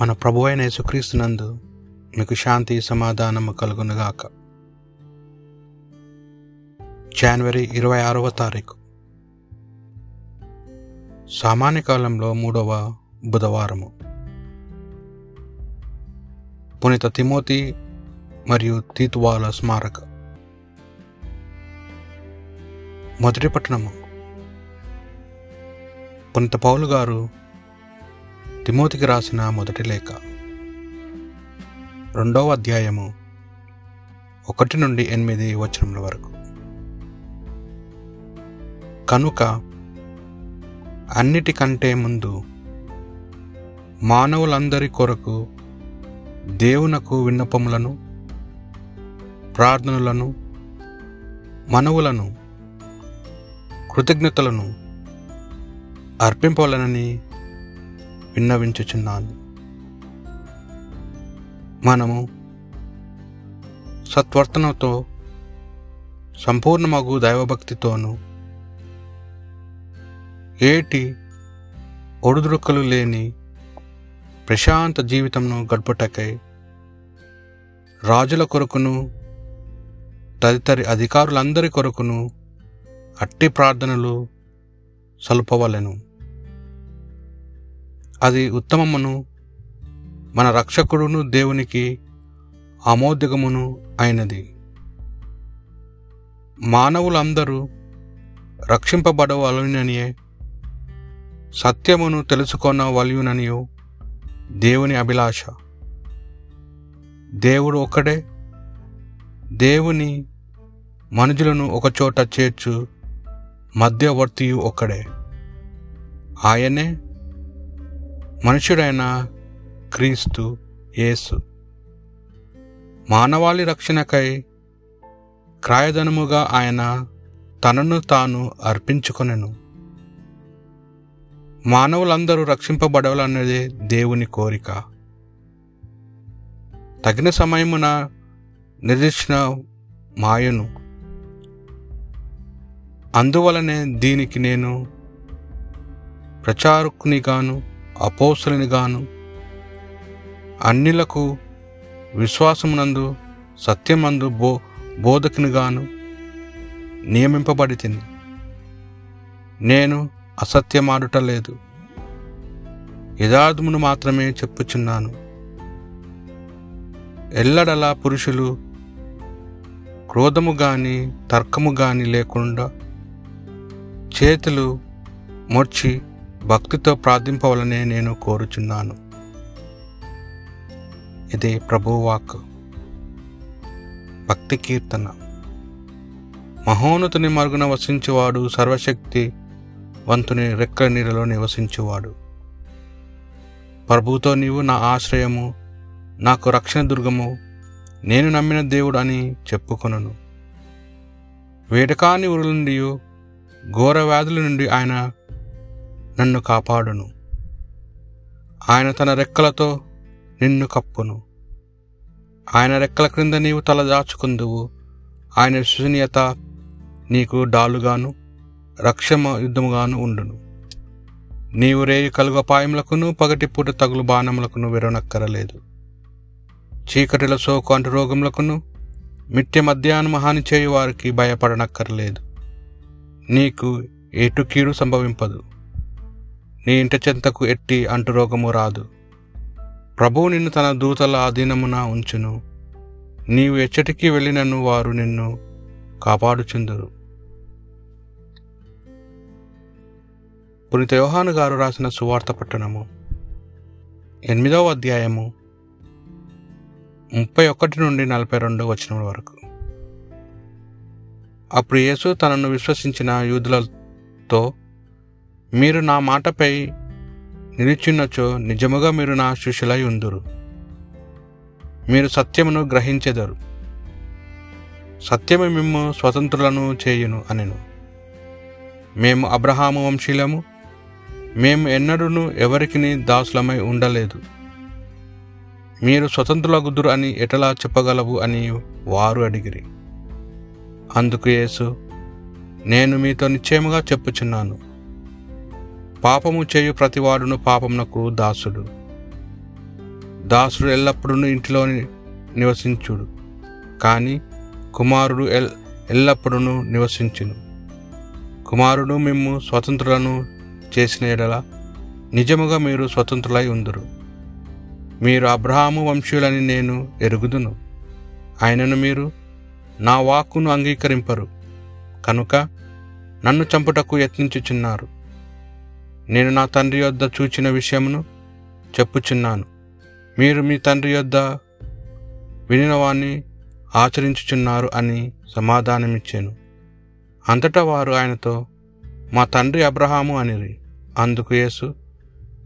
మన ప్రభు అయిన యేసుక్రీస్తునందు మీకు శాంతి సమాధానము కలుగునుగాక. జనవరి ఇరవై ఆరవ తారీఖు. సామాన్య కాలంలో మూడవ బుధవారము. పునీత తిమోతి మరియు తీతువాల స్మారక. మొదటి పట్టణము. పునీత పౌలు గారు తిమోతికి రాసిన మొదటి లేఖ. రెండవ అధ్యాయము ఒకటి నుండి ఎనిమిది వచనముల వరకు. కనుక అన్నిటికంటే ముందు మానవులందరి కొరకు దేవునకు విన్నపములను ప్రార్థనలను మనవులను కృతజ్ఞతలను అర్పింపవలనని విన్నవించుచున్నాను. మనము సత్వర్తనతో సంపూర్ణమగు దైవభక్తితోనూ ఏటి ఒడుదురుక్కలు లేని ప్రశాంత జీవితంను గడుపుటకై రాజుల కొరకును తదితరి అధికారులందరి కొరకును అట్టి ప్రార్థనలు సలుపవలను. అది ఉత్తమమును మన రక్షకుడును దేవునికి ఆమోదకమును అయినది. మానవులందరూ రక్షింపబడవలననియే సత్యమును తెలుసుకొన వలయుననియు దేవుని అభిలాష. దేవుడు ఒక్కడే దేవుని మనుషులను ఒకచోట చేర్చు మధ్యవర్తియు ఒక్కడే. ఆయనే మనుషుడైన క్రీస్తు యేసు. మానవాళి రక్షణకై క్రాయధనముగా ఆయన తనను తాను అర్పించుకొనెను. మానవులందరూ రక్షింపబడవలన్నదే దేవుని కోరిక. తగిన సమయమున నిర్దిష్ట మాయను. అందువలనే దీనికి నేను ప్రచారకునిగాను అపోసలునిగాను అన్నిలకు విశ్వాసమునందు సత్యమందు బో బోధకునిగాను నియమింపబడి తిని నేను అసత్యమాడుట లేదు. యథార్థమును మాత్రమే చెప్పుచున్నాను. ఎల్లడలా పురుషులు క్రోధము గాని తర్కము గాని లేకుండా చేతులు మొర్చి భక్తితో ప్రార్థింపవలనే నేను కోరుచున్నాను. ఇది ప్రభువాక్ భక్తి కీర్తన. మహోన్నతుని మరుగున వసించేవాడు సర్వశక్తి వంతుని రెక్కల నీళ్ళలో నివసించేవాడు. ప్రభుతో నీవు నా ఆశ్రయము నాకు రక్షణ దుర్గము నేను నమ్మిన దేవుడు అని చెప్పుకొనను. వేడకాని ఉరుల నుండి ఘోర వ్యాధుల నుండి ఆయన నన్ను కాపాడును. ఆయన తన రెక్కలతో నిన్ను కప్పును. ఆయన రెక్కల క్రింద నీవు తల దాచుకుందువు. ఆయన విశ్వసనీయత నీకు డాలుగాను రక్షమ యుద్ధముగాను ఉండును. నీవు రేయి కలుగు అపాయములకును పగటిపూట తగులు బాణములకును విరవనక్కరలేదు. చీకటిల సోకు అంటు రోగములకును మిట్టె మధ్యాహ్నం హాని చేయు వారికి భయపడనక్కరలేదు. నీకు ఎటు కీడు సంభవింపదు. నీ ఇంటి చెంతకు ఎట్టి అంటు రోగము రాదు. ప్రభువు నిన్ను తన దూతల అధీనమున ఉంచును. నీవు ఎచ్చటికి వెళ్ళినను వారు నిన్ను కాపాడుచుందురు. పునీత యోహాను గారు రాసిన సువార్త పట్టణము. ఎనిమిదవ అధ్యాయము ముప్పై ఒకటి నుండి నలభై రెండు వచనం వరకు. అప్పుడు యేసు తనను విశ్వసించిన యూదులతో మీరు నా మాటపై నిలిచినచో నిజముగా మీరు నా శిష్యులై ఉందురు. మీరు సత్యమును గ్రహించెదరు. సత్యము మిమ్ము స్వతంత్రులను చేయును అనెను. మేము అబ్రహాము వంశీలము. మేము ఎన్నడూను ఎవరికి దాసులమై ఉండలేదు. మీరు స్వతంత్రులగుదురు అని ఎటలా చెప్పగలవు అని వారు అడిగిరి. అందుకు యేసు నేను మీతో నిశ్చయముగా చెప్పుచున్నాను. పాపము చేయు ప్రతివాడును పాపమునకు దాసుడు. దాసుడు ఎల్లప్పుడూ ఇంటిలో నివసించుడు కానీ కుమారుడు ఎల్ ఎల్లప్పుడూ నివసించును. కుమారుడు మేము స్వతంత్రులను చేసిన ఎడల నిజముగా మీరు స్వతంత్రులై ఉందరు. మీరు అబ్రహాము వంశీయులని నేను ఎరుగుదును. ఆయనను మీరు నా వాక్కును అంగీకరింపరు. కనుక నన్ను చంపుటకు యత్నించుచున్నారు. నేను నా తండ్రి యొద్ద చూచిన విషయమును చెప్పుచున్నాను. మీరు మీ తండ్రి యొద్ద వినినవాన్ని ఆచరించుచున్నారు అని సమాధానమిచ్చాను. అంతటా వారు ఆయనతో మా తండ్రి అబ్రహాము అనిరి. అందుకు యేసు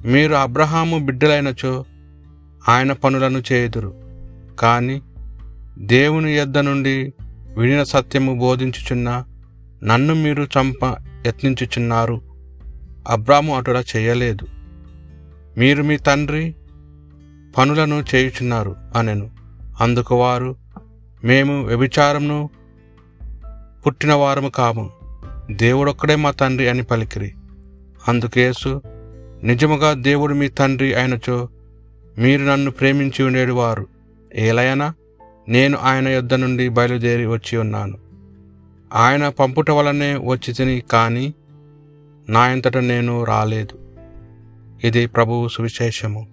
మీరు అబ్రహాము బిడ్డలైనచో ఆయన పనులను చేయుదురు. కానీ దేవుని యొద్ద నుండి వినిన సత్యము బోధించుచున్న నన్ను మీరు చంప యత్నించుచున్నారు. అబ్రాము అటులా చేయలేదు. మీరు మీ తండ్రి పనులను చేయుచున్నారు అనెను. అందుకు వారు మేము వ్యభిచారమును పుట్టిన వారము కాము. దేవుడొక్కడే మా తండ్రి అని పలికిరి. అందుకేసు నిజముగా దేవుడు మీ తండ్రి అయినచో మీరు నన్ను ప్రేమించి ఉండేవారు. ఏలయనా నేను ఆయన యొద్ద నుండి బయలుదేరి వచ్చి ఉన్నాను. ఆయన పంపుట వలనే వచ్చి తిని కానీ నా అంతట నేను రాలేదు. ఇది ప్రభువు సువిశేషము.